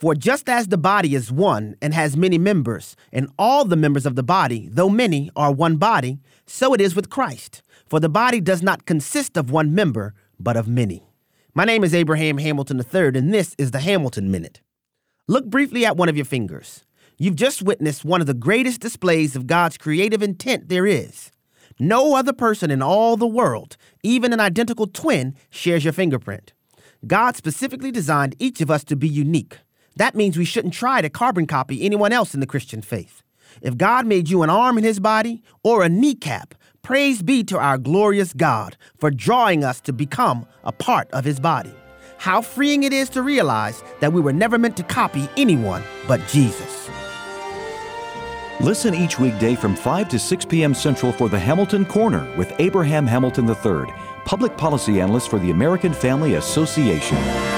For just as the body is one and has many members, and all the members of the body, though many, are one body, so it is with Christ. For the body does not consist of one member, but of many. My name is Abraham Hamilton III, and this is the Hamilton Minute. Look briefly at one of your fingers. You've just witnessed one of the greatest displays of God's creative intent there is. No other person in all the world, even an identical twin, shares your fingerprint. God specifically designed each of us to be unique. That means we shouldn't try to carbon copy anyone else in the Christian faith. If God made you an arm in his body or a kneecap, praise be to our glorious God for drawing us to become a part of his body. How freeing it is to realize that we were never meant to copy anyone but Jesus. Listen each weekday from 5 to 6 p.m. Central for the Hamilton Corner with Abraham Hamilton III, public policy analyst for the American Family Association.